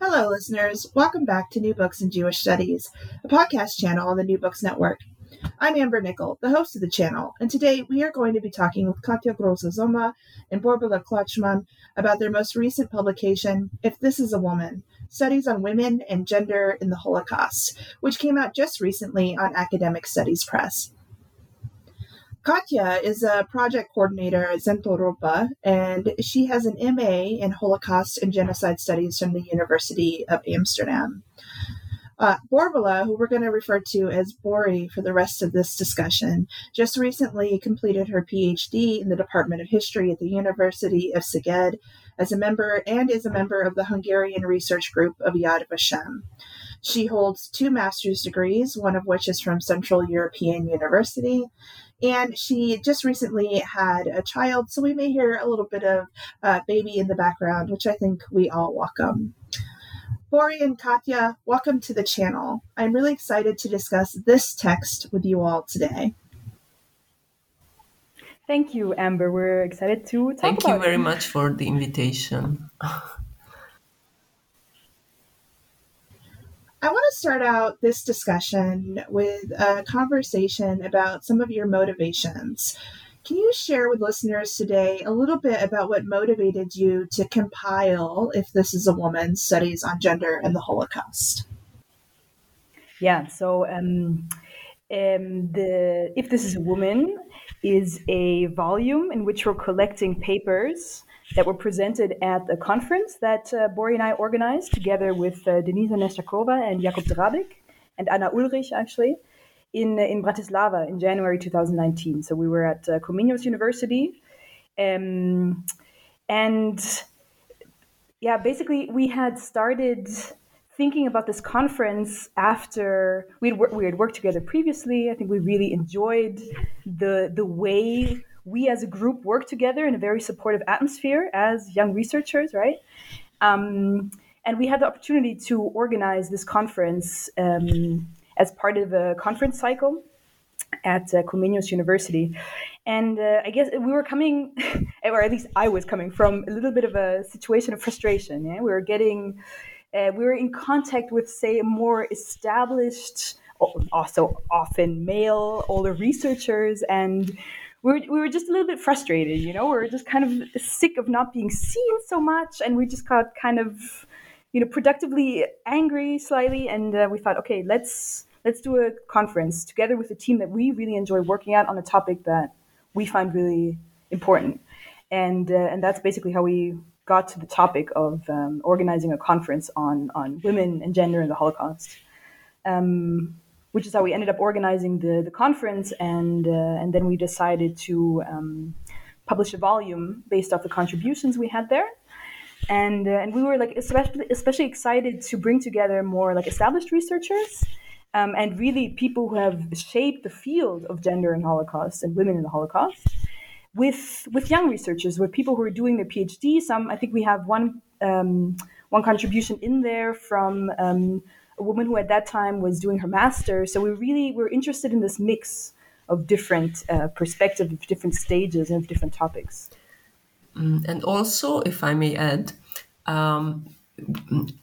Hello, listeners. Welcome back to New Books in Jewish Studies, a podcast channel on the New Books Network. I'm Amber Nickel, the host of the channel, and today we are going to be talking with Katja Grosse-Sommer and Borbála Klacsmann about their most recent publication, If This Is a Woman Studies on Women and Gender in the Holocaust, which came out just recently on Academic Studies Press. Katya is a project coordinator at Centropa, and she has an MA in Holocaust and Genocide Studies from the University of Amsterdam. Uh, Borbála, who we're going to refer to as Bori for the rest of this discussion, just recently completed her PhD in the Department of History at the University of Szeged as a member and is a member of the Hungarian research group of Yad Vashem. She holds two master's degrees, one of which is from Central European University, and she just recently had a child, so we may hear a little bit of uh, baby in the background, which I think we all welcome. Bori and Katya, welcome to the channel. I'm really excited to discuss this text with you all today. Thank you, Amber. We're excited to talk Thank about you very it. much for the invitation. I want to start out this discussion with a conversation about some of your motivations. Can you share with listeners today a little bit about what motivated you to compile If This Is a Woman Studies on Gender and the Holocaust? Yeah, so um, um, the If This Is a Woman is a volume in which we're collecting papers that were presented at a conference that uh, Bori and I organized together with uh, Denisa Nešťáková and Jakub Drabik and Anna Ulrich, actually, in, uh, in Bratislava in January 2019. So we were at uh, Comenius University. Um, and yeah, basically, we had started thinking about this conference after we had, we had worked together previously. I think we really enjoyed the the way we as a group work together in a very supportive atmosphere as young researchers, right? Um, and we had the opportunity to organize this conference um, as part of a conference cycle at uh, Comenius University. And uh, I guess we were coming, or at least I was coming from a little bit of a situation of frustration. Yeah? We were getting, uh, we were in contact with, say, more established, also often male, older researchers, and we were, we were just a little bit frustrated, you know, we were just kind of sick of not being seen so much. And we just got kind of, you know, productively angry slightly. And uh, we thought, okay, let's, let's do a conference together with a team that we really enjoy working at on a topic that we find really important. And, uh, and that's basically how we got to the topic of um, organizing a conference on, on women and gender in the Holocaust. Um, which is how we ended up organizing the, the conference. And, uh, and then we decided to um, publish a volume based off the contributions we had there. And, uh, and we were like especially, especially excited to bring together more like established researchers um, and really people who have shaped the field of gender and Holocaust and women in the Holocaust with with young researchers, with people who are doing their PhD. Some I think we have one um, one contribution in there from um, a woman who at that time was doing her master. So we really were interested in this mix of different uh, perspectives, of different stages, and of different topics. Mm, and also, if I may add, um,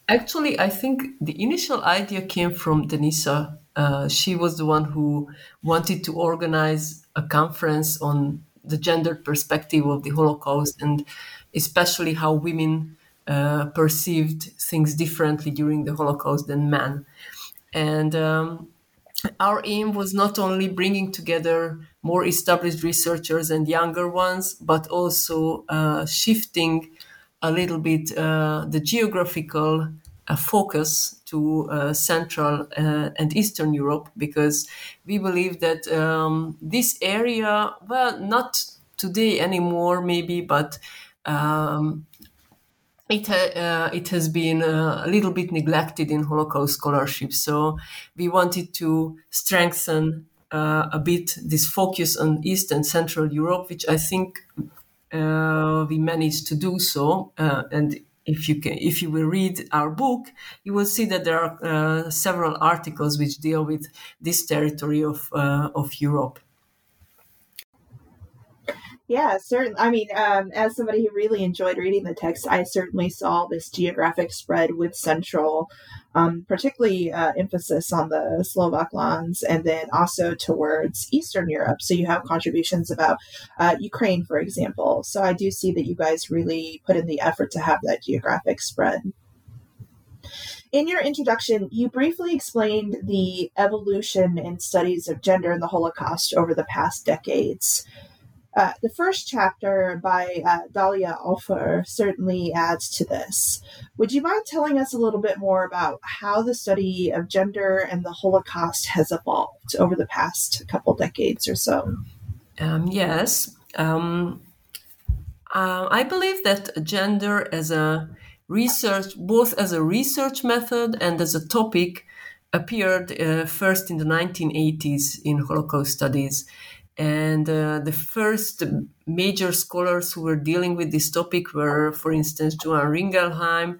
actually, I think the initial idea came from Denisa. Uh, she was the one who wanted to organize a conference on the gender perspective of the Holocaust and especially how women uh, perceived things differently during the Holocaust than men. And um, our aim was not only bringing together more established researchers and younger ones, but also uh, shifting a little bit uh, the geographical uh, focus to uh, Central uh, and Eastern Europe because we believe that um, this area, well, not today anymore, maybe, but um, it, uh, it has been uh, a little bit neglected in Holocaust scholarship. So we wanted to strengthen uh, a bit this focus on East and Central Europe, which I think uh, we managed to do so. Uh, and if you can, if you will read our book, you will see that there are uh, several articles which deal with this territory of of Europe. Yeah, certainly. I mean, um, as somebody who really enjoyed reading the text, I certainly saw this geographic spread with Central, um, particularly uh, emphasis on the Slovak lands, and then also towards Eastern Europe. So you have contributions about uh, Ukraine, for example. So I do see that you guys really put in the effort to have that geographic spread. In your introduction, you briefly explained the evolution in studies of gender in the Holocaust over the past decades. Uh, the first chapter by uh, Dalia Ofer certainly adds to this. Would you mind telling us a little bit more about how the study of gender and the Holocaust has evolved over the past couple decades or so? Um, yes. Um, uh, I believe that gender as a research, both as a research method and as a topic, appeared uh, first in the 1980s in Holocaust studies and uh, the first major scholars who were dealing with this topic were, for instance, Joan Ringelheim,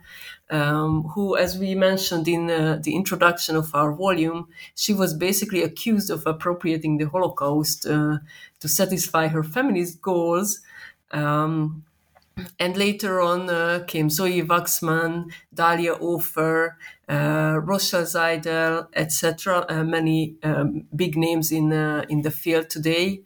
um, who, as we mentioned in uh, the introduction of our volume, she was basically accused of appropriating the Holocaust uh, to satisfy her feminist goals. Um, and later on uh, came Zoe Waxman, Dalia Ofer, uh, Rochelle Saidel, etc. Uh, many um, big names in uh, in the field today,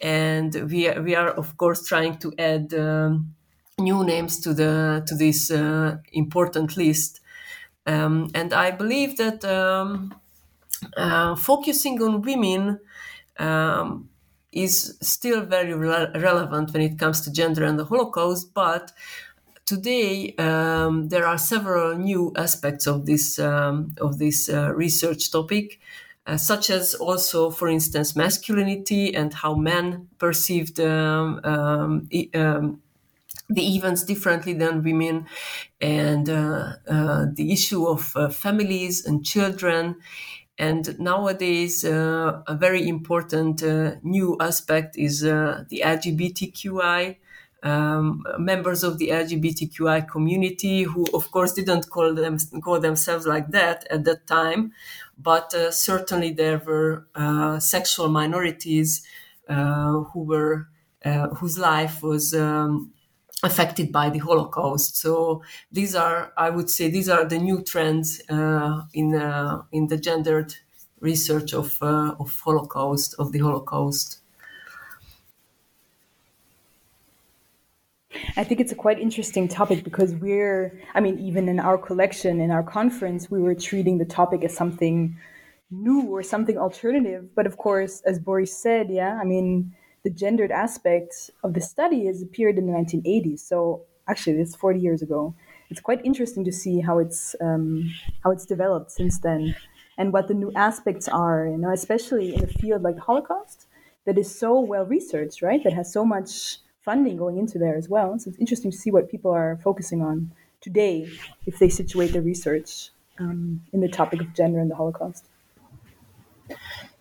and we are, we are of course trying to add um, new names to the to this uh, important list. Um, and I believe that um, uh, focusing on women um, is still very re- relevant when it comes to gender and the Holocaust, but today um, there are several new aspects of this um, of this uh, research topic, uh, such as also, for instance, masculinity and how men perceived um, um, um the events differently than women, and uh, uh the issue of uh, families and children and nowadays, uh, a very important uh, new aspect is uh, the LGBTQI. Um, members of the LGBTQI community, who of course didn't call them call themselves like that at that time, but uh, certainly there were uh, sexual minorities uh, who were whose life was um, affected by the Holocaust. So these are, I would say, these are the new trends uh, in uh, in the gendered research of uh, of Holocaust of the Holocaust. I think it's a quite interesting topic because we're, I mean, even in our collection, in our conference, we were treating the topic as something new or something alternative. But of course, as Boris said, yeah, I mean, the gendered aspect of the study has appeared in the 1980s. So actually, it's 40 years ago. It's quite interesting to see how it's um, how it's developed since then, and what the new aspects are. You know, especially in a field like the Holocaust, that is so well researched, right? That has so much funding going into there as well. So it's interesting to see what people are focusing on today if they situate their research um, in the topic of gender and the Holocaust.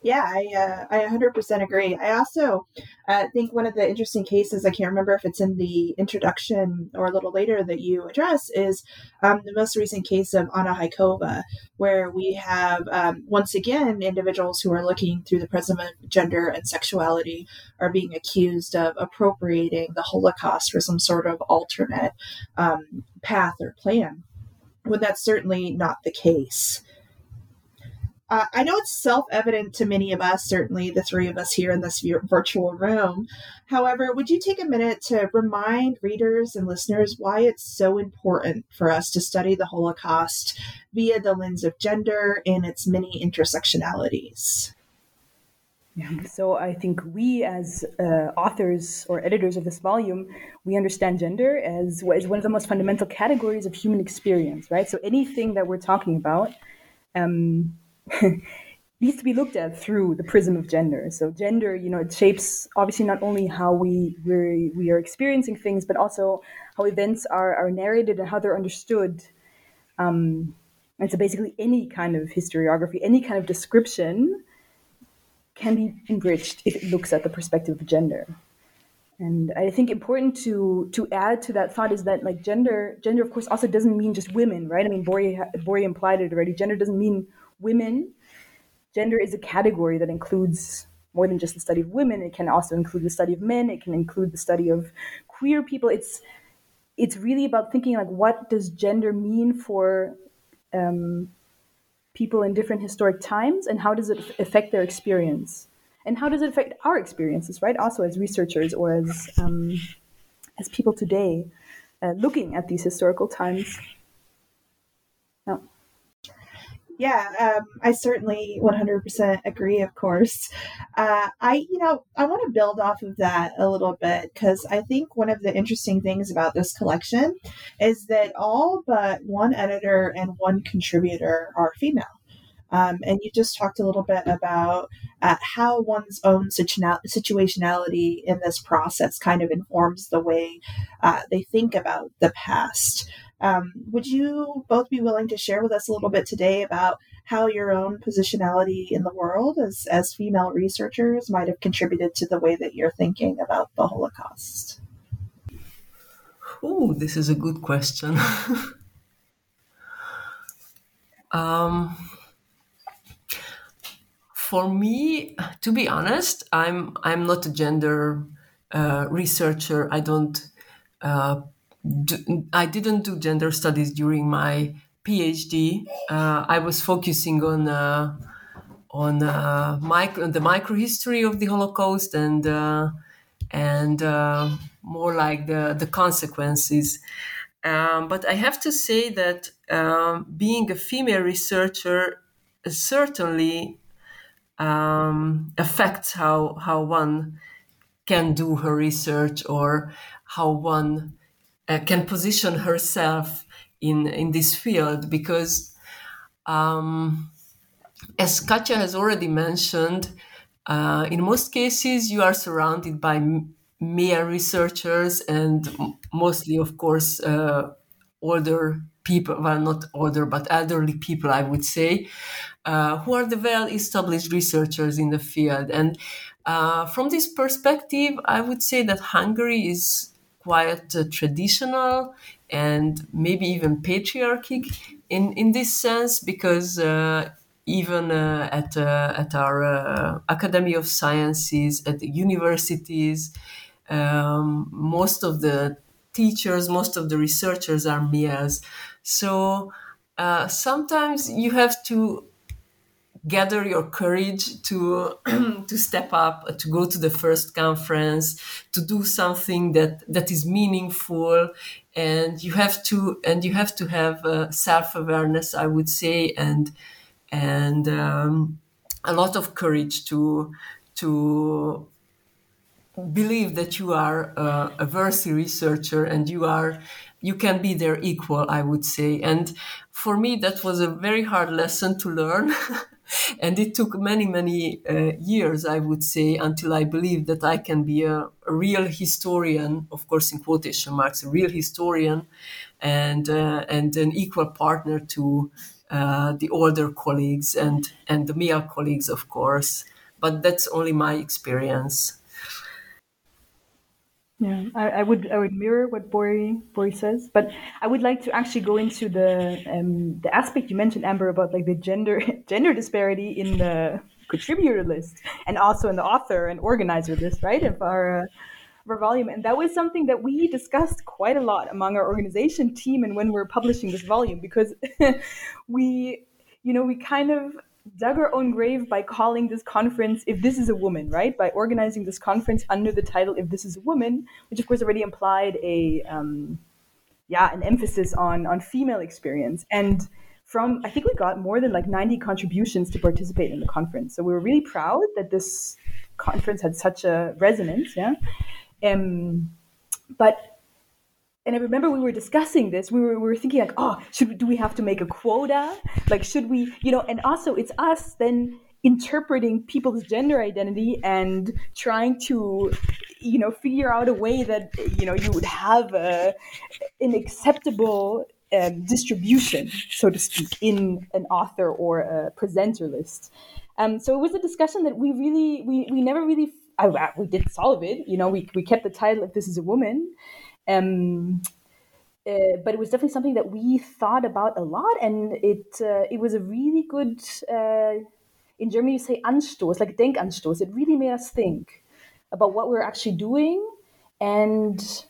Yeah, I uh, I 100% agree. I also uh, think one of the interesting cases I can't remember if it's in the introduction or a little later that you address is um, the most recent case of Anna Hajkova, where we have um, once again individuals who are looking through the prism of gender and sexuality are being accused of appropriating the Holocaust for some sort of alternate um, path or plan, when that's certainly not the case. Uh, I know it's self evident to many of us, certainly the three of us here in this virtual room. However, would you take a minute to remind readers and listeners why it's so important for us to study the Holocaust via the lens of gender and its many intersectionalities? Yeah, so I think we, as uh, authors or editors of this volume, we understand gender as, one of the most fundamental categories of human experience, right? So anything that we're talking about um, needs to be looked at through the prism of gender. So gender, you know, it shapes obviously not only how we we we are experiencing things, but also how events are are narrated and how they're understood. Um, and so basically, any kind of historiography, any kind of description, can be enriched if it looks at the perspective of gender. And I think important to to add to that thought is that like gender gender of course also doesn't mean just women, right? I mean, Bori Bori implied it already. Gender doesn't mean women. Gender is a category that includes more than just the study of women. It can also include the study of men. It can include the study of queer people. It's it's really about thinking like what does gender mean for um, people in different historic times, and how does it affect their experience, and how does it affect our experiences, right? Also as researchers or as um, as people today, uh, looking at these historical times. Yeah, um, I certainly 100% agree, of course. Uh, I, you know, I want to build off of that a little bit because I think one of the interesting things about this collection is that all but one editor and one contributor are female. Um, and you just talked a little bit about uh, how one's own situationality in this process kind of informs the way uh, they think about the past. Um, would you both be willing to share with us a little bit today about how your own positionality in the world as, as female researchers might have contributed to the way that you're thinking about the Holocaust? Oh, this is a good question. um, for me, to be honest, I'm I'm not a gender uh, researcher. I don't uh, I didn't do gender studies during my PhD. Uh, I was focusing on uh, on uh, micro, the microhistory of the Holocaust and uh, and uh, more like the the consequences. Um, but I have to say that um, being a female researcher certainly um, affects how how one can do her research or how one uh, can position herself in in this field because um, as Katja has already mentioned, uh, in most cases you are surrounded by male researchers and mostly, of course, uh, older people. Well, not older, but elderly people, I would say, uh, who are the well-established researchers in the field. And uh, from this perspective, I would say that Hungary is quite uh, traditional and maybe even patriarchic in, in this sense because uh, even uh, at, uh, at our uh, Academy of Sciences, at the universities, um, most of the teachers, most of the researchers are males. So uh, sometimes you have to gather your courage to to step up to go to the first conference to do something that that is meaningful. And you have to and you have to have uh, self-awareness i would say and and um, a lot of courage to to believe that you are uh, a worthy researcher and you are you can be their equal i would say. And for me that was a very hard lesson to learn and it took many many uh, years i would say until i believed that i can be a, a, real historian of course in quotation marks a real historian and uh, and an equal partner to uh, the older colleagues and and the male colleagues of course. But that's only my experience yeah, I, I, would I would mirror what Bori Bori says, but I would like to actually go into the um, the aspect you mentioned, Amber, about like the gender gender disparity in the contributor list and also in the author and organizer list, right, of our uh, our volume. And that was something that we discussed quite a lot among our organization team and when we we're publishing this volume because we, you know, we kind of dug her own grave by calling this conference if this is a woman right? By organizing this conference under the title if this is a woman which of course already implied a um, yeah an emphasis on on female experience. And from i think we got more than like 90 contributions to participate in the conference. So we were really proud that this conference had such a resonance yeah? Um, but and I remember we were discussing this. We were, we were thinking like, oh, should do we have to make a quota? Like, should we, you know? And also, it's us then interpreting people's gender identity and trying to, you know, figure out a way that you know you would have a, an acceptable um, distribution, so to speak, in an author or a presenter list. Um, so it was a discussion that we really, we, we never really, I, we did solve it. You know, we, we kept the title if this is a woman um, uh, but it was definitely something that we thought about a lot, and it uh, it was a really good. Uh, in Germany, you say Anstoß, like Denkanstoß. It really made us think about what we we're actually doing, and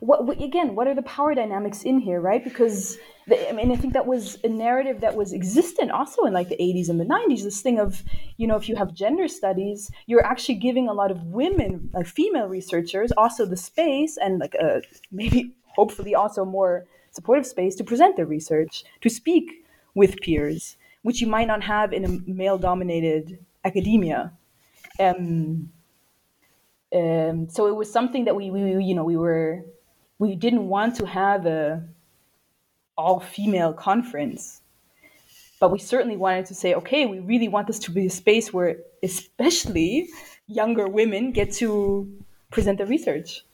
what again what are the power dynamics in here right? Because the, i mean i think that was a narrative that was existent also in like the 80s and the 90s this thing of you know if you have gender studies you're actually giving a lot of women like female researchers also the space and like a uh, maybe hopefully also more supportive space to present their research to speak with peers which you might not have in a male dominated academia. Um, um, so it was something that we, we you know we were we didn't want to have a all female conference but we certainly wanted to say okay we really want this to be a space where especially younger women get to present their research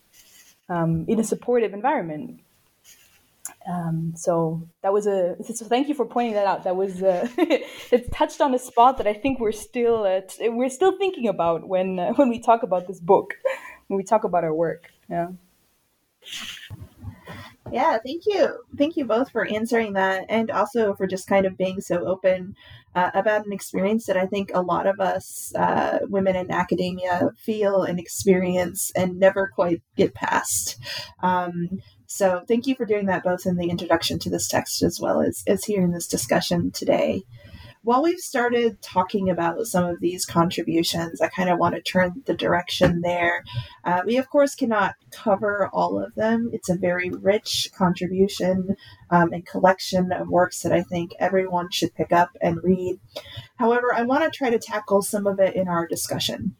um, in a supportive environment. Um, so that was a so thank you for pointing that out. That was it touched on a spot that i think we're still at, we're still thinking about when uh, when we talk about this book when we talk about our work. Yeah yeah, thank you. Thank you both for answering that and also for just kind of being so open uh, about an experience that I think a lot of us uh, women in academia feel and experience and never quite get past. Um, so thank you for doing that both in the introduction to this text as well as, as here in this discussion today while we've started talking about some of these contributions, I kind of want to turn the direction there. Uh, we, of course, cannot cover all of them. It's a very rich contribution um, and collection of works that I think everyone should pick up and read. However, I want to try to tackle some of it in our discussion.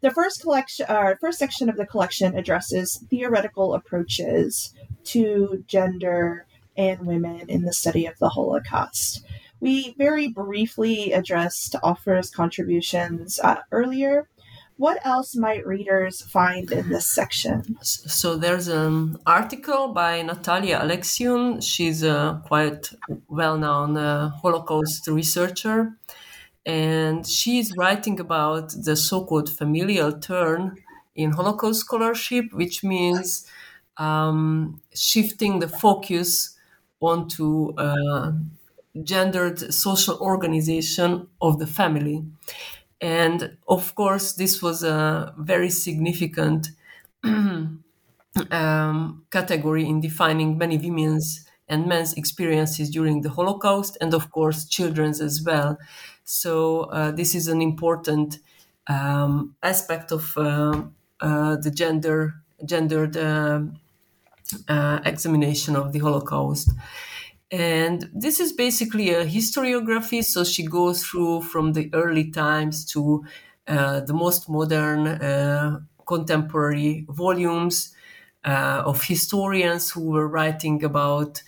The first collection, uh, first section of the collection addresses theoretical approaches to gender and women in the study of the Holocaust. We very briefly addressed Ofer's contributions uh, earlier. What else might readers find in this section? So there's an article by Natalia Aleksiun. She's a quite well-known uh, Holocaust researcher, and she's writing about the so-called familial turn in Holocaust scholarship, which means um, shifting the focus onto uh, gendered social organization of the family. And of course, this was a very significant um, category in defining many women's and men's experiences during the Holocaust, and of course, children's as well. So, uh, this is an important um, aspect of uh, uh, the gender gendered uh, uh, examination of the Holocaust. And this is basically a historiography. So she goes through from the early times to uh, the most modern uh, contemporary volumes uh, of historians who were writing about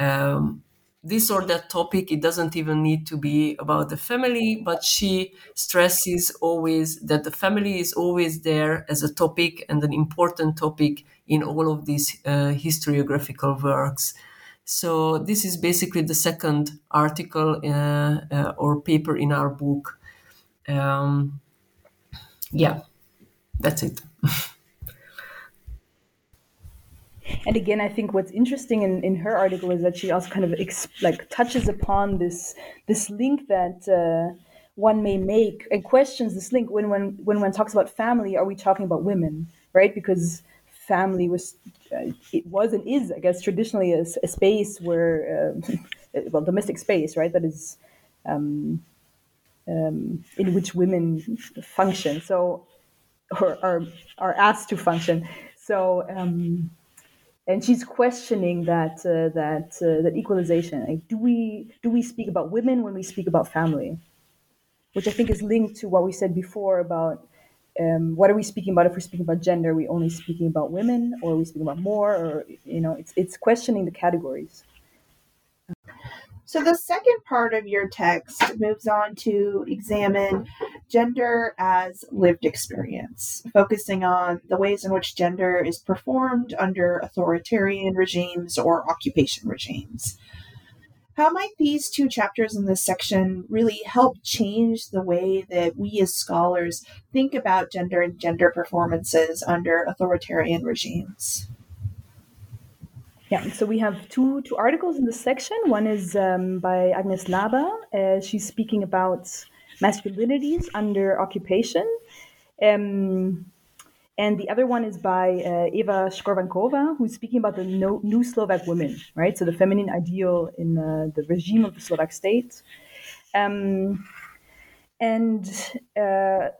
um, this or that topic. It doesn't even need to be about the family, but she stresses always that the family is always there as a topic and an important topic in all of these uh, historiographical works. So this is basically the second article uh, uh, or paper in our book. Um, yeah, that's it. and again, I think what's interesting in, in her article is that she also kind of ex- like touches upon this this link that uh, one may make and questions this link when when when one talks about family. Are we talking about women, right? Because family was uh, it was and is I guess traditionally a, a space where uh, well domestic space, right? That is um, um, in which women function. So or are are asked to function. So um, and she's questioning that uh, that uh, that equalization. Like, do we do we speak about women when we speak about family? Which I think is linked to what we said before about um, what are we speaking about? If we're speaking about gender, are we only speaking about women, or are we speaking about more? Or you know, it's it's questioning the categories. So the second part of your text moves on to examine gender as lived experience, focusing on the ways in which gender is performed under authoritarian regimes or occupation regimes. How might these two chapters in this section really help change the way that we as scholars think about gender and gender performances under authoritarian regimes? Yeah, so we have two two articles in this section. One is um, by Agnes Laba. Uh, she's speaking about masculinities under occupation. Um, and the other one is by uh, Eva Škorvankova, who's speaking about the no, new Slovak women, right? So the feminine ideal in uh, the regime of the Slovak state. Um, and uh,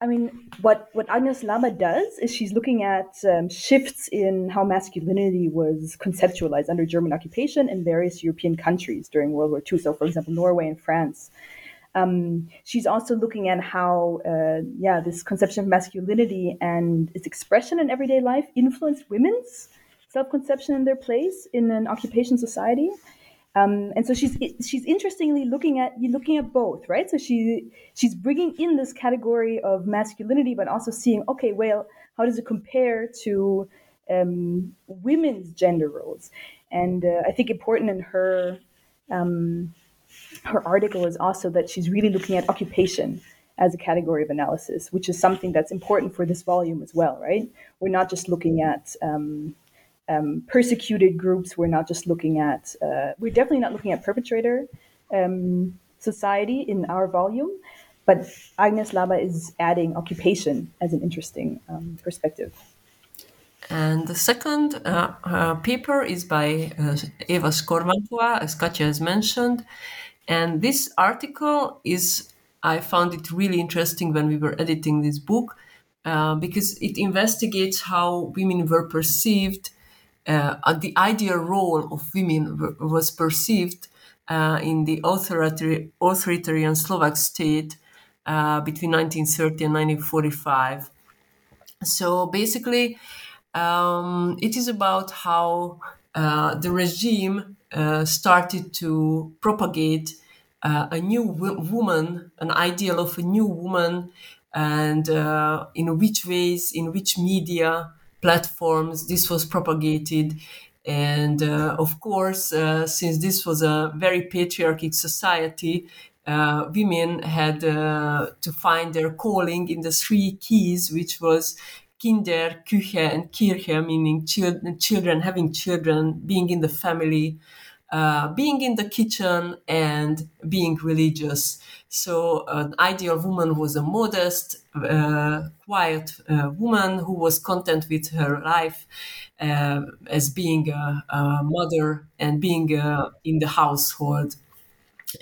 I mean, what what Agnes Laba does is she's looking at um, shifts in how masculinity was conceptualized under German occupation in various European countries during World War II. So, for example, Norway and France. Um, she's also looking at how, uh, yeah, this conception of masculinity and its expression in everyday life influenced women's self-conception and their place in an occupation society. Um, and so she's she's interestingly looking at you looking at both, right? So she she's bringing in this category of masculinity, but also seeing okay, well, how does it compare to um, women's gender roles? And uh, I think important in her um, her article is also that she's really looking at occupation as a category of analysis, which is something that's important for this volume as well, right? We're not just looking at um, um, persecuted groups. We're not just looking at, uh, we're definitely not looking at perpetrator um, society in our volume, but Agnes Laba is adding occupation as an interesting um, perspective. And the second uh, uh, paper is by uh, Eva Škorvankova, as Katja has mentioned. And this article is, I found it really interesting when we were editing this book uh, because it investigates how women were perceived uh, the ideal role of women was perceived uh, in the authoritarian Slovak state uh, between 1930 and 1945. So basically, um, it is about how uh, the regime uh, started to propagate uh, a new woman, an ideal of a new woman, and in which ways, in which media, platforms this was propagated. And uh, of course uh, since this was a very patriarchic society uh, women had uh, to find their calling in the three keys which was kinder küche and kirche meaning children, children having children being in the family uh, being in the kitchen and being religious. So, an ideal woman was a modest, uh, quiet uh, woman who was content with her life uh, as being a, a, mother and being uh, in the household.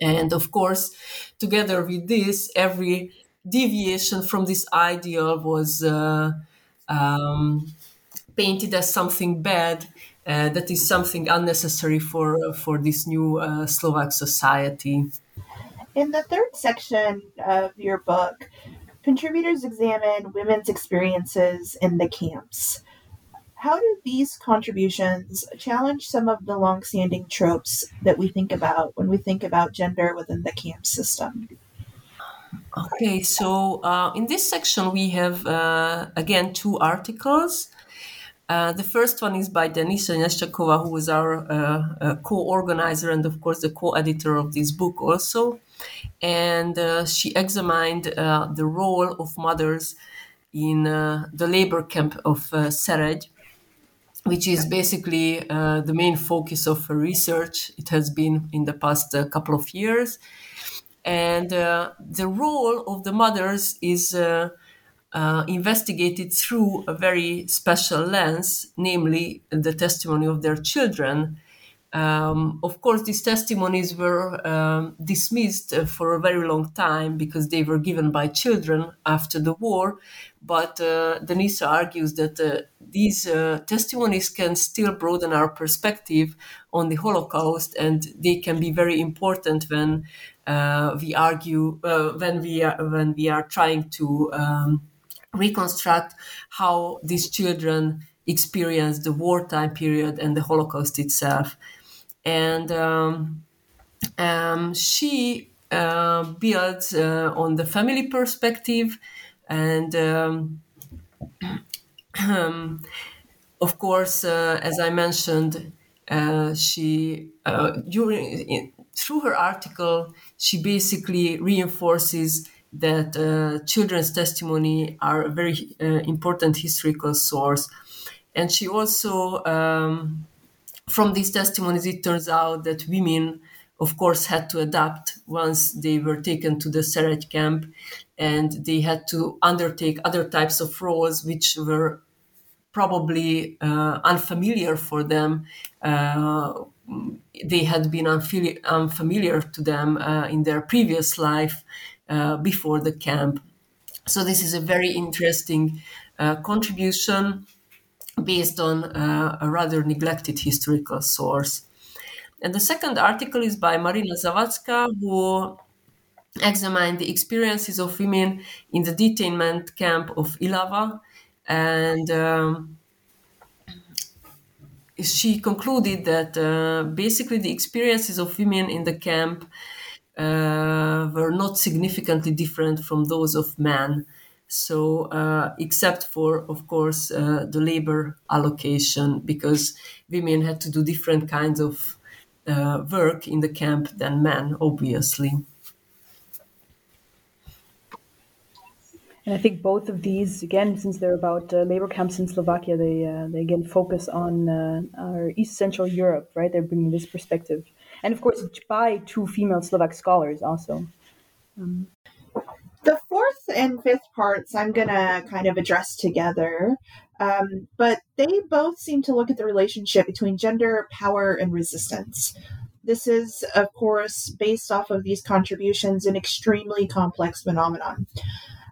And of course, together with this, every deviation from this ideal was um, painted as something bad uh, that is something unnecessary for for this new uh, Slovak society. In the third section of your book, contributors examine women's experiences in the camps. How do these contributions challenge some of the longstanding tropes that we think about when we think about gender within the camp system? Okay, so uh, in this section we have uh, again two articles. Uh, the first one is by Denisa Nešťáková, who is our uh, uh, co-organizer and, of course, the co-editor of this book also. And uh, she examined uh, the role of mothers in the labor camp of uh, which is basically the main focus of her research. It has been in the past couple of years. And the role of the mothers is uh, investigated through a very special lens, namely the testimony of their children. Um, of course, these testimonies were um, dismissed uh, for a very long time because they were given by children after the war. But uh, Denisa argues that uh, these uh, testimonies can still broaden our perspective on the Holocaust, and they can be very important when uh, we argue uh, when we are when we are trying to um, reconstruct how these children experienced the wartime period and the Holocaust itself and um, um, she uh, builds uh, on the family perspective and um, of course uh, as i mentioned uh, she uh, during in, through her article she basically reinforces that uh, children's testimony are a very important historical source. And she also um, from these testimonies, it turns out that women, of course, had to adapt once they were taken to the Sereď camp, and they had to undertake other types of roles which were probably uh, unfamiliar for them. Uh, they had been unfamiliar, unfamiliar to them uh, in their previous life uh, before the camp. So, this is a very interesting uh, contribution based on uh, a rather neglected historical source. And the second article is by Marína Zavacká, who examined the experiences of women in the detainment camp of Ilava. And um, she concluded that uh, basically the experiences of women in the camp uh, were not significantly different from those of men. So, uh, except for, of course, uh, the labor allocation, because women had to do different kinds of uh, work in the camp than men, obviously. And I think both of these, again, since they're about uh, labor camps in Slovakia, they uh, they again focus on uh, our East Central Europe, right? They're bringing this perspective, and of course, by two female Slovak scholars also. Um, the fourth and fifth parts I'm going to kind of address together, um, but they both seem to look at the relationship between gender, power, and resistance. This is, of course, based off of these contributions, an extremely complex phenomenon.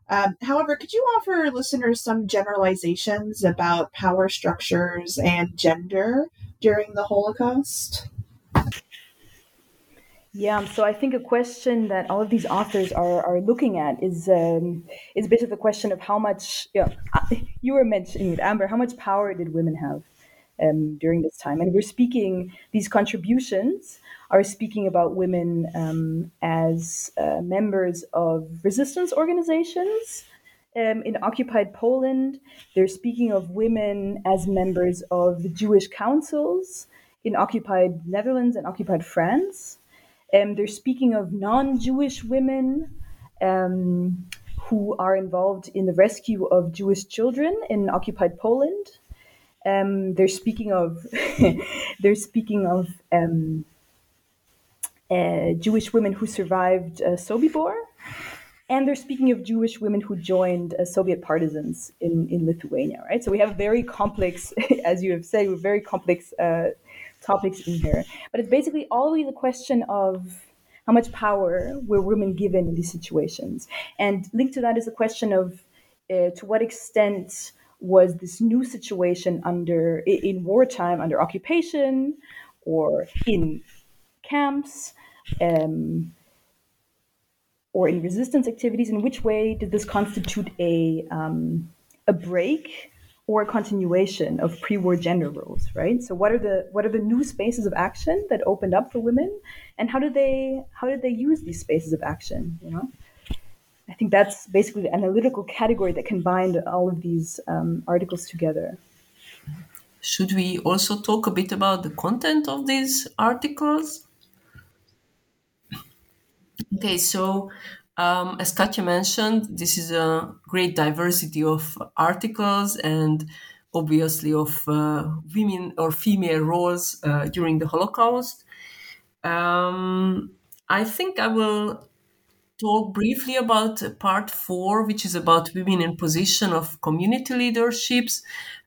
Um, however, could you offer listeners some generalizations about power structures and gender during the Holocaust? Yeah, so I think a question that all of these authors are, are looking at is um, is basically the question of how much you, know, you were mentioning it, Amber. How much power did women have um, during this time? And we're speaking these contributions are speaking about women um, as uh, members of resistance organizations um, in occupied Poland. They're speaking of women as members of the Jewish councils in occupied Netherlands and occupied France. Um, they're speaking of non Jewish women um, who are involved in the rescue of Jewish children in occupied Poland. Um, they're speaking of they're speaking of um, uh, Jewish women who survived uh, Sobibor, and they're speaking of Jewish women who joined uh, Soviet partisans in, in Lithuania. Right, so we have very complex, as you have said, very complex uh, topics in here. But it's basically always a question of how much power were women given in these situations. And linked to that is a question of uh, to what extent was this new situation under in wartime under occupation or in camps um, or in resistance activities in which way did this constitute a um, a break or continuation of pre-war gender roles, right? So what are the what are the new spaces of action that opened up for women, and how did they how did they use these spaces of action? You know, I think that's basically the analytical category that can bind all of these um, articles together. Should we also talk a bit about the content of these articles? Okay, so um, as Katja mentioned, this is a great diversity of articles and obviously of uh, women or female roles uh, during the Holocaust. Um, I think I will talk briefly about part four, which is about women in position of community leaderships.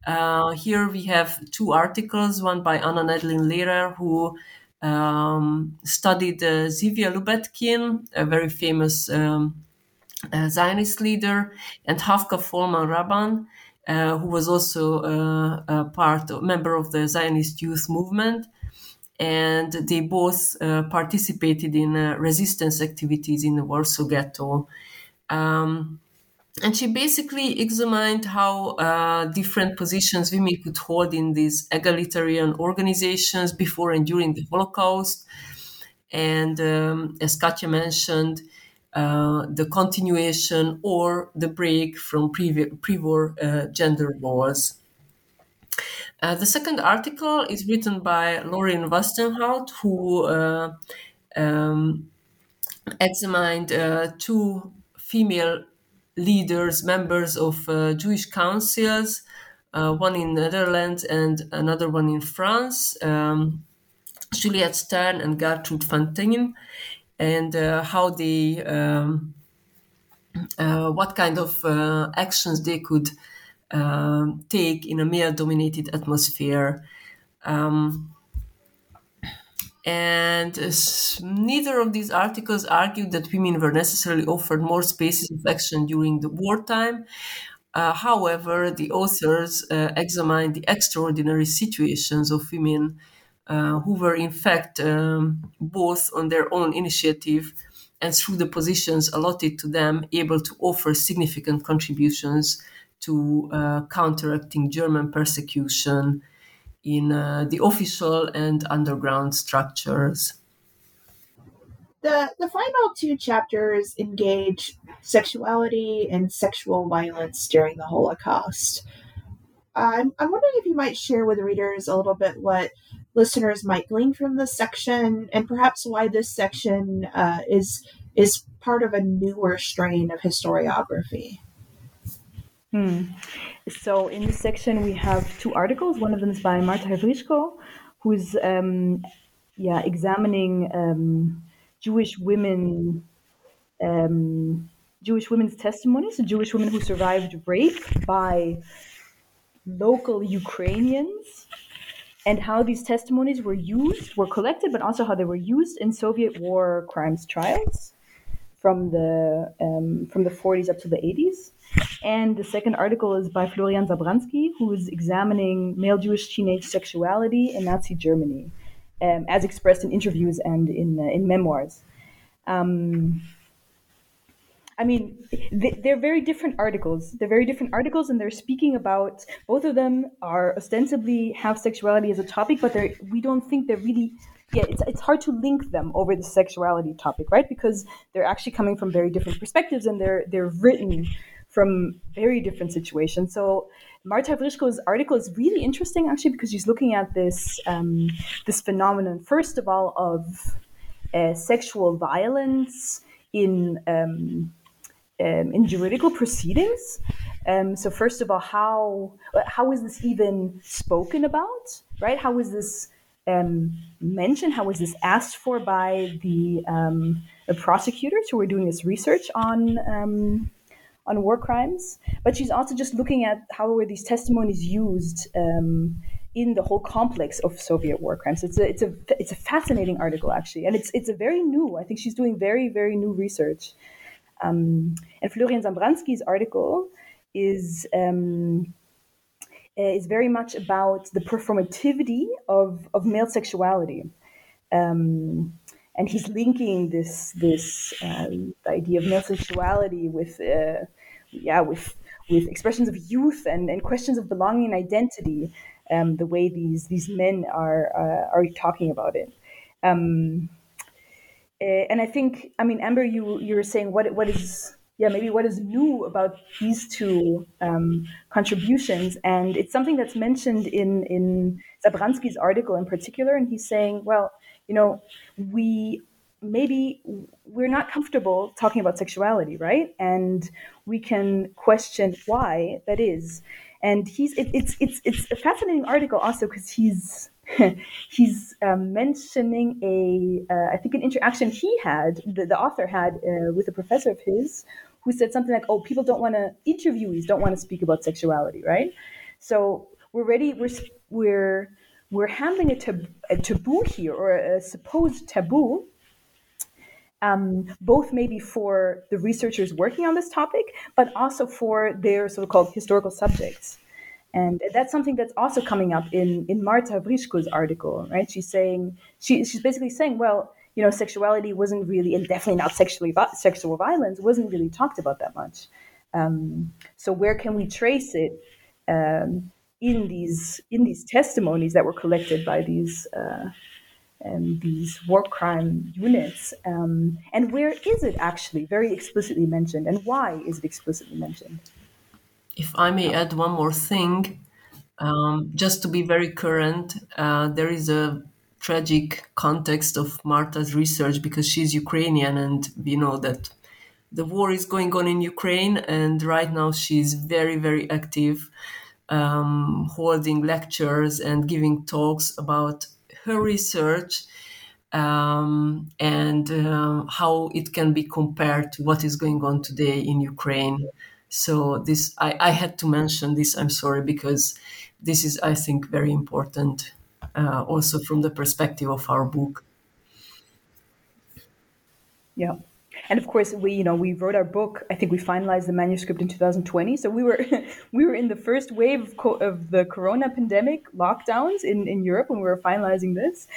Uh, here we have two articles, one by Anna Nedlin Lehrer, who um, studied uh, Zivia Lubetkin, a very famous um, uh, Zionist leader, and Havka Folman Raban, uh, who was also uh, a part, a member of the Zionist youth movement and they both uh, participated in uh, resistance activities in the Warsaw Ghetto. Um, and she basically examined how uh, different positions women could hold in these egalitarian organizations before and during the Holocaust. And um, as Katja mentioned, uh, the continuation or the break from pre war uh, gender roles. Uh, the second article is written by Laurien Vastenhout, who uh, um, examined uh, two female leaders, members of uh, Jewish councils, uh, one in the Netherlands and another one in France, um, Juliette Stern and Gertrude van Tijn, and how they, um, what kind of actions they could um, take in a male dominated atmosphere. Um, and uh, neither of these articles argued that women were necessarily offered more spaces of action during the wartime. Uh, however, the authors uh, examined the extraordinary situations of women uh, who were, in fact, um, both on their own initiative and through the positions allotted to them, able to offer significant contributions to uh, counteracting German persecution in uh, the official and underground structures. The, the final two chapters engage sexuality and sexual violence during the Holocaust. I'm, I'm wondering if you might share with readers a little bit what listeners might glean from this section and perhaps why this section uh, is is part of a newer strain of historiography. Hmm. So in this section, we have two articles. One of them is by Marta Havryshko, who's um, yeah examining um, Jewish women, um, Jewish women's testimonies, Jewish women who survived rape by local Ukrainians, and how these testimonies were used, were collected, but also how they were used in Soviet war crimes trials from the um, from the 40s up to the 80s. And the second article is by Florian Zabransky, who is examining male Jewish teenage sexuality in Nazi Germany, um, as expressed in interviews and in, uh, in memoirs. Um, I mean, they're very different articles. They're very different articles, and they're speaking about both of them are ostensibly have sexuality as a topic, but they're we don't think they're really. Yeah, it's, it's hard to link them over the sexuality topic, right? Because they're actually coming from very different perspectives, and they're they're written from very different situations. So Marta Havryshko's article is really interesting actually because she's looking at this um, this phenomenon first of all of uh, sexual violence in um, um, in juridical proceedings. Um, so first of all, how how is this even spoken about? Right? How is this um, mentioned? How is this asked for by the, um, the prosecutors who were doing this research on on war crimes, but she's also just looking at how were these testimonies used um, in the whole complex of Soviet war crimes. It's a it's a it's a fascinating article actually, and it's it's a very new. I think she's doing very very new research. Um, and Florian Zabransky's article is um, is very much about the performativity of of male sexuality. Um, and he's linking this this um, idea of male sexuality with uh, yeah, with with expressions of youth and, and questions of belonging and identity, um, the way these these men are uh, are talking about it. Um, eh, and I think, I mean, Amber, you you were saying what what is yeah maybe what is new about these two um, contributions, and it's something that's mentioned in in Zabransky's article in particular, and he's saying, well, you know, we maybe we're not comfortable talking about sexuality, right? And we can question why that is. And he's it, it's it's it's a fascinating article also because he's he's um, mentioning a, uh, I think, an interaction he had, the, the author had uh, with a professor of his, who said something like, "Oh, people don't want to interviewees don't want to speak about sexuality, right?" So we're ready. We're we're we're handling a, tab- a taboo here, or a supposed taboo, um, both maybe for the researchers working on this topic, but also for their so-called historical subjects. And that's something that's also coming up in, in Marta Havryshko's article, right? She's saying, she, she's basically saying, well, you know, sexuality wasn't really, and definitely not sexually, sexual violence, wasn't really talked about that much. Um, so where can we trace it um, in these in these testimonies that were collected by these uh, um, these war crime units, um, and where is it actually very explicitly mentioned, and why is it explicitly mentioned? If I may add one more thing, um, just to be very current, uh, there is a tragic context of Marta's research because she's Ukrainian, and we know that the war is going on in Ukraine, and right now she's very, very active, um, holding lectures and giving talks about her research um, and uh, how it can be compared to what is going on today in Ukraine. So this, I, I had to mention this. I'm sorry because this is, I think, very important, uh, also from the perspective of our book. Yeah, and of course we, you know, we wrote our book. I think we finalized the manuscript in 2020. So we were, we were in the first wave of, co- of the Corona pandemic lockdowns in in Europe when we were finalizing this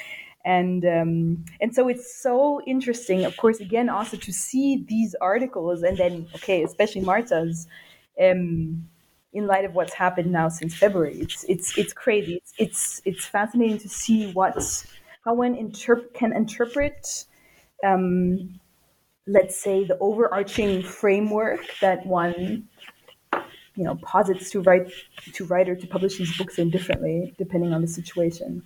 and um, and so it's so interesting of course again also to see these articles and then okay especially marta's um, in light of what's happened now since february it's it's it's crazy it's it's, it's fascinating to see what how one interp- can interpret um, let's say the overarching framework that one you know posits to write to write or to publish these books in differently depending on the situation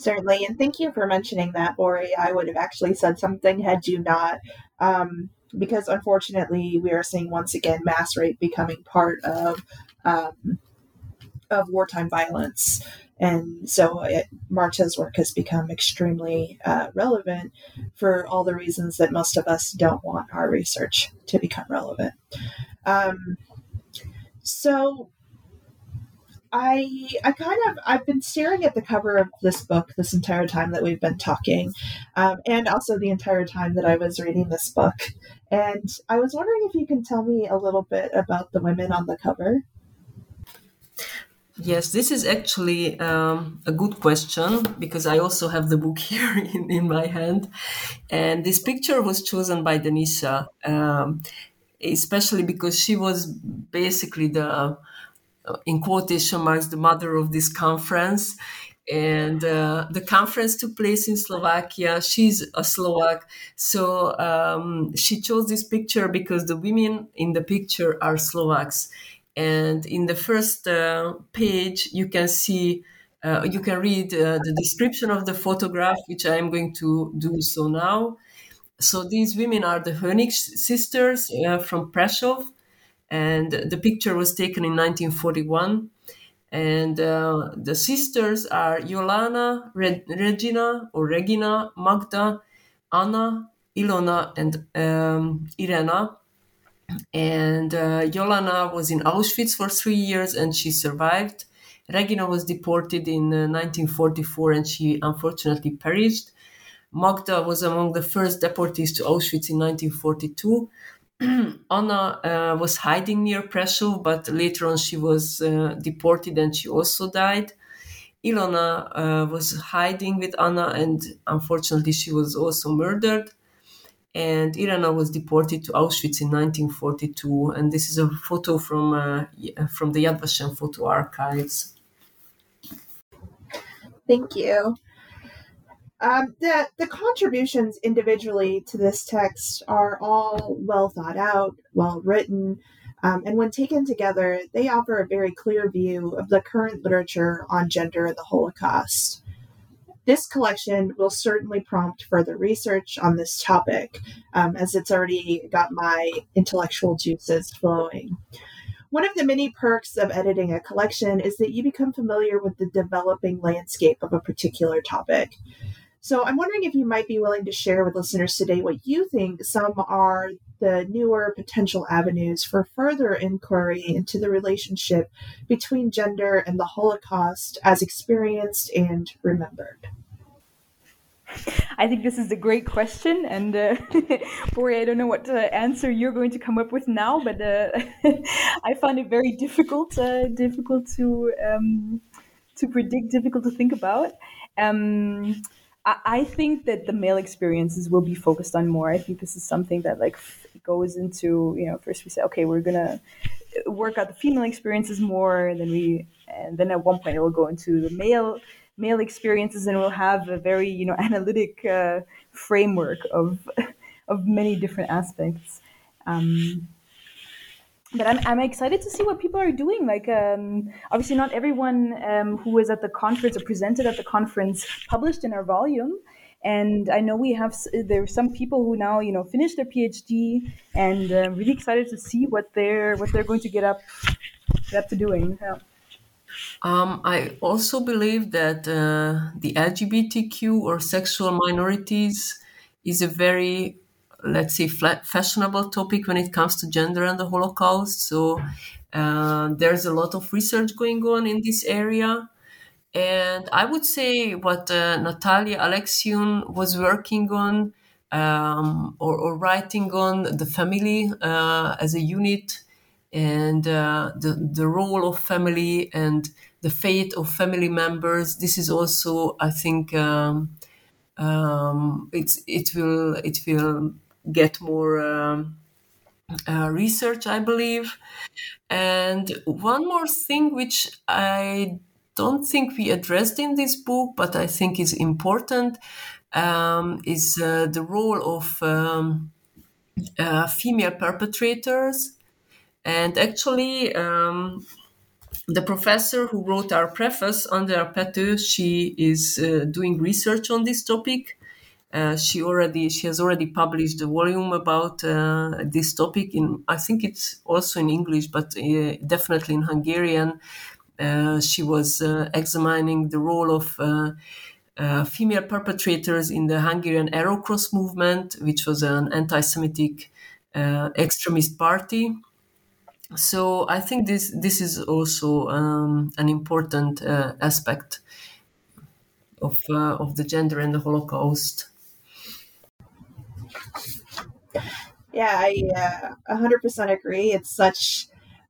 Certainly, and thank you for mentioning that, Ori. I would have actually said something had you not, um, because unfortunately, we are seeing once again mass rape becoming part of um, of wartime violence, and so it, Marta's work has become extremely uh, relevant for all the reasons that most of us don't want our research to become relevant. Um, so I I kind of I've been staring at the cover of this book this entire time that we've been talking, um, and also the entire time that I was reading this book. And I was wondering if you can tell me a little bit about the women on the cover. Yes, this is actually um, a good question because I also have the book here in, in my hand. And this picture was chosen by Denisa, um, especially because she was basically the in quotation marks, the mother of this conference. And uh, the conference took place in Slovakia. She's a Slovak. So um, she chose this picture because the women in the picture are Slovaks. And in the first uh, page, you can see, uh, you can read uh, the description of the photograph, which I am going to do so now. So these women are the Hönig sisters uh, from Prešov and the picture was taken in 1941 and uh, the sisters are Yolana, Re- Regina or Regina, Magda, Anna, Ilona, and um, Irena. And uh, Yolana was in Auschwitz for three years and she survived. Regina was deported in uh, 1944 and she unfortunately perished. Magda was among the first deportees to Auschwitz in 1942 Anna uh, was hiding near Prešov, but later on she was uh, deported and she also died. Ilona uh, was hiding with Anna, and unfortunately, she was also murdered. And Irena was deported to Auschwitz in 1942. And this is a photo from uh, from the Yad Vashem photo archives. Thank you. Um, the the contributions individually to this text are all well thought out, well written, um, and when taken together, they offer a very clear view of the current literature on gender and the Holocaust. This collection will certainly prompt further research on this topic, um, as it's already got my intellectual juices flowing. One of the many perks of editing a collection is that you become familiar with the developing landscape of a particular topic. So I'm wondering if you might be willing to share with listeners today what you think some are the newer potential avenues for further inquiry into the relationship between gender and the Holocaust as experienced and remembered. I think this is a great question, and uh, Bori, I don't know what uh, answer you're going to come up with now, but uh, I find it very difficult, uh, difficult to um, to predict, difficult to think about. Um, I, think that the male experiences will be focused on more. I think this is something that like goes into you know first we say okay we're gonna work out the female experiences more, and then we and then at one point it will go into the male male experiences and we'll have a very you know analytic uh, framework of of many different aspects um, but I'm, I'm excited to see what people are doing like um, obviously not everyone um, who was at the conference or presented at the conference published in our volume and I know we have there are some people who now you know finish their PhD and uh, really excited to see what they're what they're going to get up get up to doing. Yeah. Um, I also believe that uh, the LGBTQ or sexual minorities is a very, let's say, fashionable topic when it comes to gender and the Holocaust. So uh, there's a lot of research going on in this area. And I would say what uh, Natalia Aleksiun was working on um, or, or, writing on the family uh, as a unit and uh, the, the role of family and the fate of family members. This is also, I think, um, um, it's it will it will get more um, uh, research, I believe. And one more thing, which I don't think we addressed in this book, but I think is important, um, is uh, the role of um, uh, female perpetrators. And actually, um, the professor who wrote our preface, Andrea Pető, she is uh, doing research on this topic. Uh, she already she has already published a volume about uh, this topic in I think it's also in English, but uh, definitely in Hungarian. Uh, she was uh, examining the role of female perpetrators in the Hungarian Arrow Cross movement, which was an anti-Semitic extremist party so I think this this is also um, an important aspect of of the gender and the Holocaust. Yeah, I uh, 100% agree. It's such,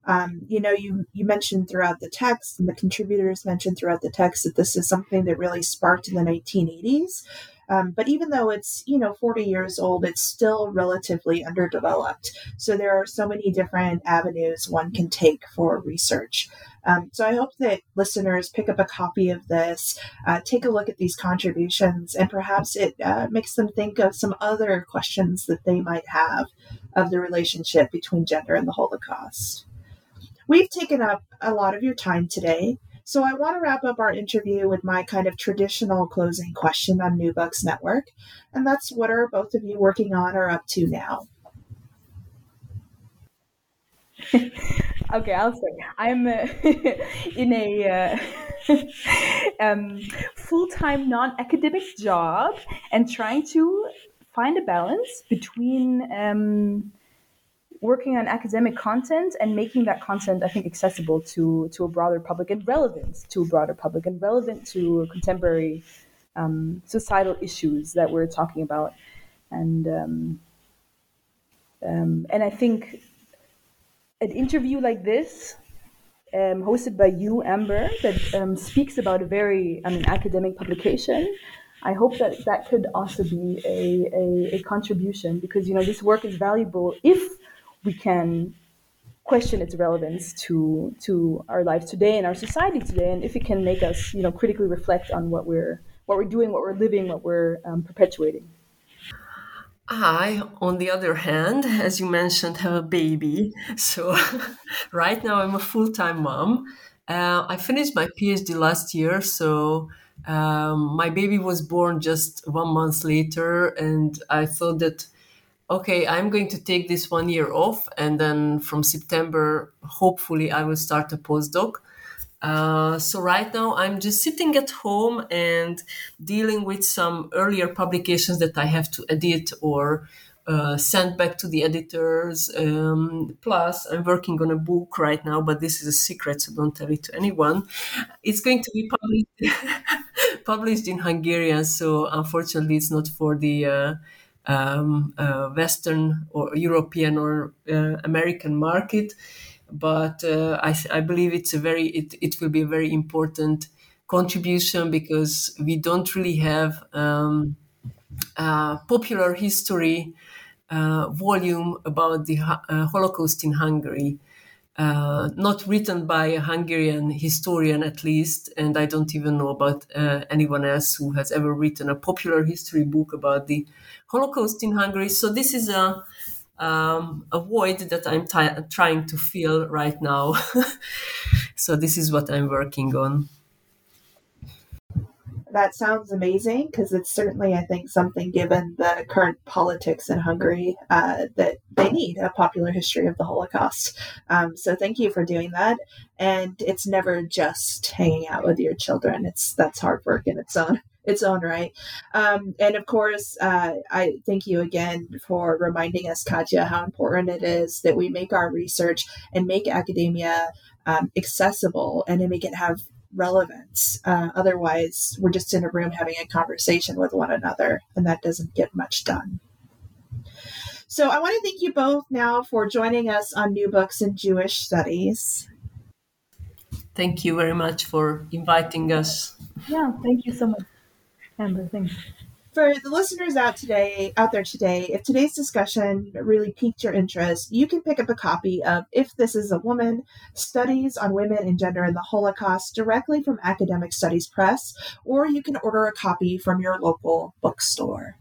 um, you know, you you mentioned throughout the text, and the contributors mentioned throughout the text that this is something that really sparked in the 1980s. Um, but even though it's, you know, 40 years old, it's still relatively underdeveloped. So there are so many different avenues one can take for research. Um, so I hope that listeners pick up a copy of this, uh, take a look at these contributions, and perhaps it uh, makes them think of some other questions that they might have of the relationship between gender and the Holocaust. We've taken up a lot of your time today. So I want to wrap up our interview with my kind of traditional closing question on New Books Network, and that's what are both of you working on or up to now? okay, I'll say I'm uh, in a uh, um, full-time non-academic job and trying to find a balance between um, working on academic content and making that content, I think, accessible to to a broader public and relevant to a broader public and relevant to contemporary um, societal issues that we're talking about, and um, um, and I think an interview like this. Um, hosted by you, Amber, that um, speaks about a very, I mean, academic publication. I hope that that could also be a, a, a contribution because you know this work is valuable if we can question its relevance to to our lives today and our society today, and if it can make us, you know, critically reflect on what we're what we're doing, what we're living, what we're um, perpetuating. I, on the other hand, as you mentioned, have a baby. So right now I'm a full time mom. Uh, I finished my PhD last year, so um, my baby was born just one month later, and I thought that okay, I'm going to take this one year off, and then from September, hopefully, I will start a postdoc. Uh, so right now I'm just sitting at home and dealing with some earlier publications that I have to edit or uh, send back to the editors. Um, plus, I'm working on a book right now, but this is a secret, so don't tell it to anyone. It's going to be published published in Hungarian, so unfortunately, it's not for the uh, um, uh, Western or European or uh, American market. But uh, I, I believe it's a very it, it will be a very important contribution because we don't really have um, popular history volume about the Holocaust in Hungary. Uh, not written by a Hungarian historian, at least, and I don't even know about uh, anyone else who has ever written a popular history book about the Holocaust in Hungary. So this is a um, a void that I'm t- trying to fill right now. so this is what I'm working on that sounds amazing because it's certainly, I think, something given the current politics in Hungary uh, that they need a popular history of the Holocaust. Um, so thank you for doing that. And it's never just hanging out with your children. It's that's hard work in its own its own right. Um, and of course, uh, I thank you again for reminding us, Katja, how important it is that we make our research and make academia um, accessible and to make it have relevance. Uh, otherwise, we're just in a room having a conversation with one another, and that doesn't get much done. So, I want to thank you both now for joining us on New Books in Jewish Studies. Thank you very much for inviting us. Yeah, thank you so much, Amber. Thanks for the listeners out today out there today if today's discussion really piqued your interest you can pick up a copy of if this is a woman studies on women and gender in the holocaust directly from academic studies press or you can order a copy from your local bookstore